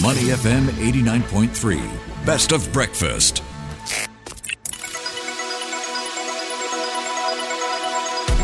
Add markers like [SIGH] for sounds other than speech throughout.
Money FM 89.3. Best of breakfast.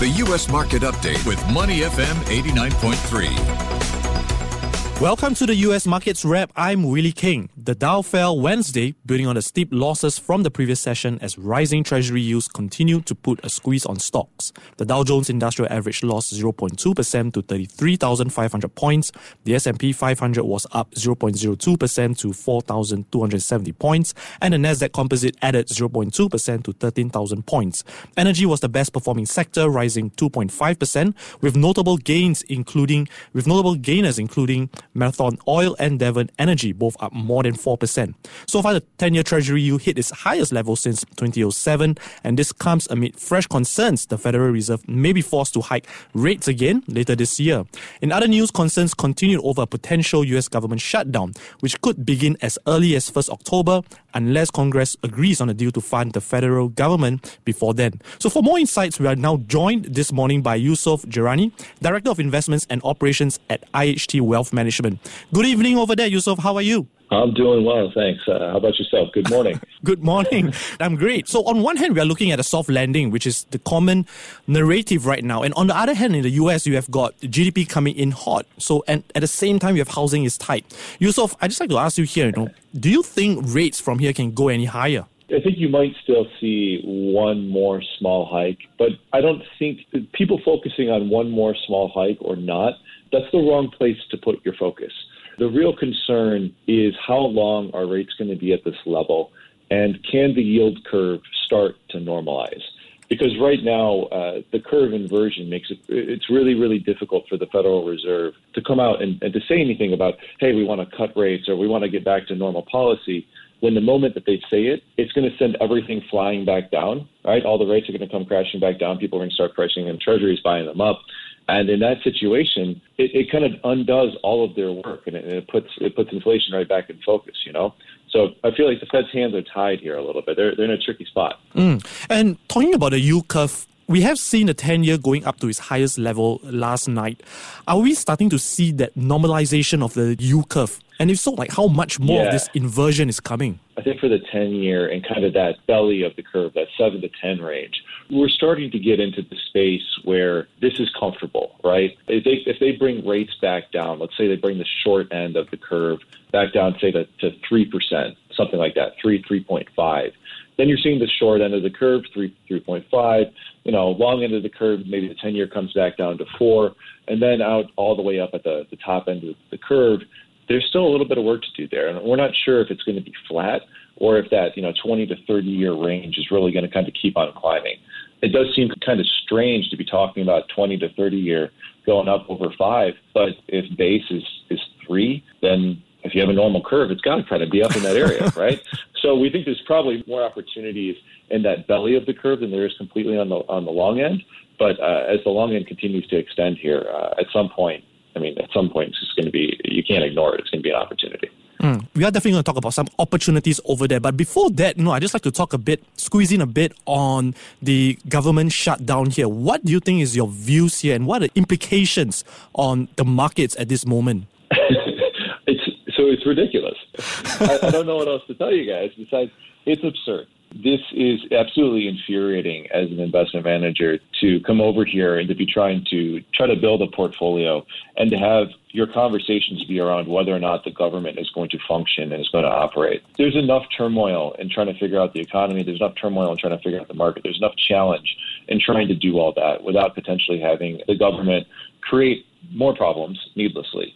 The U.S. Market Update with Money FM 89.3. Welcome to the US Markets Wrap. I'm Willie Keng. The Dow fell Wednesday, building on the steep losses from the previous session as rising treasury yields continue to put a squeeze on stocks. The Dow Jones Industrial Average lost 0.2% to 33,500 points. The S&P 500 was up 0.02% to 4,270 points, and the Nasdaq Composite added 0.2% to 13,000 points. Energy was the best performing sector, rising 2.5%, with notable gains including with notable gainers including Marathon Oil and Devon Energy, both up more than 4%. So far, the 10 year Treasury yield hit its highest level since 2007, and this comes amid fresh concerns the Federal Reserve may be forced to hike rates again later this year. In other news, concerns continued over a potential US government shutdown, which could begin as early as 1st October unless Congress agrees on a deal to fund the federal government before then. So, for more insights, we are now joined this morning by Yussef Gheriani, Director of Investments and Operations at IHT Wealth Management. Good evening over there, Yussef. How are you? I'm doing well, thanks. Uh, how about yourself? Good morning. [LAUGHS] Good morning. I'm great. So, on one hand, we are looking at a soft landing, which is the common narrative right now. And on the other hand, in the US, you have got GDP coming in hot. So, and at the same time, you have housing is tight. Yussef, I just like to ask you here, you know, do you think rates from here can go any higher? I think you might still see one more small hike, but I don't think people focusing on one more small hike or not, that's the wrong place to put your focus. The real concern is how long are rates going to be at this level, and can the yield curve start to normalize? Because right now, uh, the curve inversion makes it it's really, really difficult for the Federal Reserve to come out and, and to say anything about, hey, we want to cut rates or we want to get back to normal policy when the moment that they say it, it's going to send everything flying back down, right? All the rates are going to come crashing back down. People are going to start pricing in treasuries, buying them up. And in that situation, it, it kind of undoes all of their work and it, it puts it puts inflation right back in focus, you know? So I feel like the Fed's hands are tied here a little bit. They're, they're in a tricky spot. Mm. And talking about the yield curve, we have seen the 10 year going up to its highest level last night. Are we starting to see that normalization of the yield curve? And if so, like how much more yeah. of this inversion is coming? I think for the 10 year and kind of that belly of the curve, that 7 to 10 range, we're starting to get into the space where this is comfortable, right? If they, if they bring rates back down, let's say they bring the short end of the curve back down, say to, to 3%, something like that, 3, 3.5. Then you're seeing the short end of the curve, 3, 3.5. You know, long end of the curve, maybe the 10 year comes back down to 4. And then out all the way up at the, the top end of the curve, there's still a little bit of work to do there. And we're not sure if it's going to be flat or if that, you know, 20 to 30 year range is really going to kind of keep on climbing. It does seem kind of strange to be talking about 20 to 30 year going up over five, but if base is, is three, then if you have a normal curve, it's got to kind of be up in that area, [LAUGHS] right? So we think there's probably more opportunities in that belly of the curve than there is completely on the on the long end. But uh, as the long end continues to extend here, uh, at some point, I mean, at some point, it's just going to be, you can't ignore it. It's going to be an opportunity. Mm. We are definitely going to talk about some opportunities over there. But before that, you know, I just like to talk a bit, squeeze in a bit on the government shutdown here. What do you think is your views here, and what are the implications on the markets at this moment? [LAUGHS] it's ridiculous. I, I don't know what else to tell you guys besides it's absurd this is absolutely infuriating as an investment manager to come over here and to be trying to try to build a portfolio and to have your conversations be around whether or not the government is going to function and is going to operate. There's enough turmoil in trying to figure out the economy. There's enough turmoil in trying to figure out the market. There's enough challenge in trying to do all that without potentially having the government create more problems needlessly.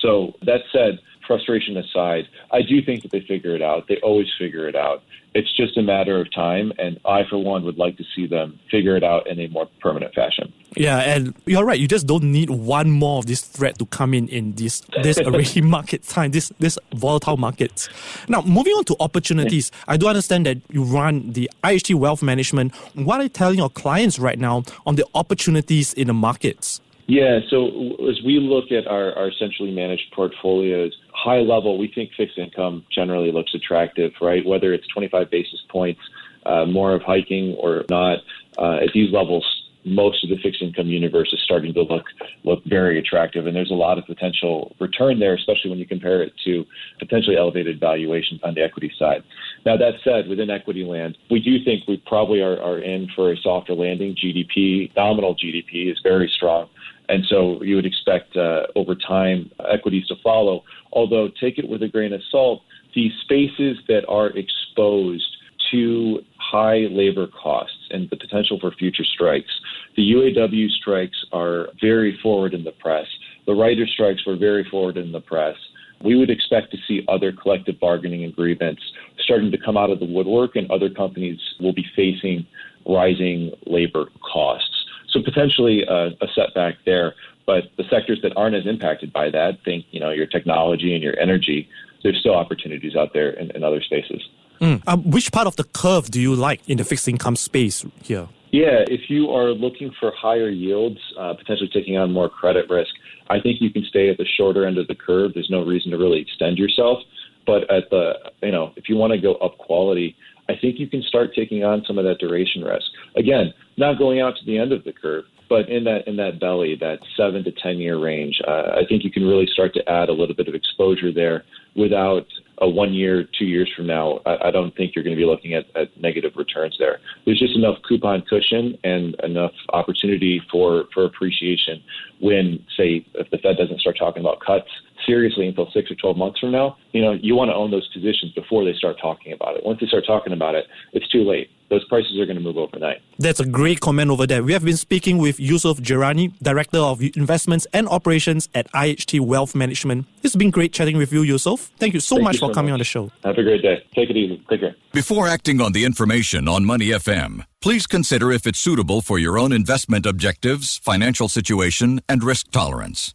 So that said, frustration aside, I do think that they figure it out. They always figure it out. It's just a matter of time, and I, for one, would like to see them figure it out in a more permanent fashion. Yeah, and you're right. You just don't need one more of this threat to come in in this this [LAUGHS] already market time, this this volatile markets. Now, moving on to opportunities, I do understand that you run the IHT Wealth Management. What are you telling your clients right now on the opportunities in the markets? Yeah, so as we look at our, our centrally managed portfolios, high level, we think fixed income generally looks attractive, right? Whether it's 25 basis points, uh, more of hiking or not, uh, at these levels, most of the fixed income universe is starting to look look very attractive, and there's a lot of potential return there, especially when you compare it to potentially elevated valuations on the equity side. Now that said, within equity land, we do think we probably are, are in for a softer landing. GDP, nominal GDP, is very strong. And so you would expect uh, over time equities to follow. Although, take it with a grain of salt, these spaces that are exposed to high labor costs and the potential for future strikes. The UAW strikes are very forward in the press. The writer strikes were very forward in the press. We would expect to see other collective bargaining agreements starting to come out of the woodwork, and other companies will be facing rising labor costs. So potentially a, a setback there. But the sectors that aren't as impacted by that, think you know your technology and your energy, there's still opportunities out there in, in other spaces. Mm. Um, which part of the curve do you like in the fixed income space here? Yeah, if you are looking for higher yields, uh, potentially taking on more credit risk, I think you can stay at the shorter end of the curve. There's no reason to really extend yourself. But at the, you know, if you want to go up quality, I think you can start taking on some of that duration risk. Again, not going out to the end of the curve, but in that in that belly, that seven to ten year range, uh, I think you can really start to add a little bit of exposure there without a one year, two years from now, I, I don't think you're going to be looking at, at negative returns there. There's just enough coupon cushion and enough opportunity for, for appreciation when, say, if the Fed doesn't start talking about cuts seriously until six or 12 months from now, you know, you want to own those positions before they start talking about it. Once they start talking about it, it's too late those prices are going to move overnight. That's a great comment over there. We have been speaking with Yussef Gheriani, Director of Investments and Operations at IHT Wealth Management. It's been great chatting with you, Yussef. Thank you so Thank much you for so coming much. on the show. Have a great day. Take it easy. Take care. Before acting on the information on Money FM, please consider if it's suitable for your own investment objectives, financial situation, and risk tolerance.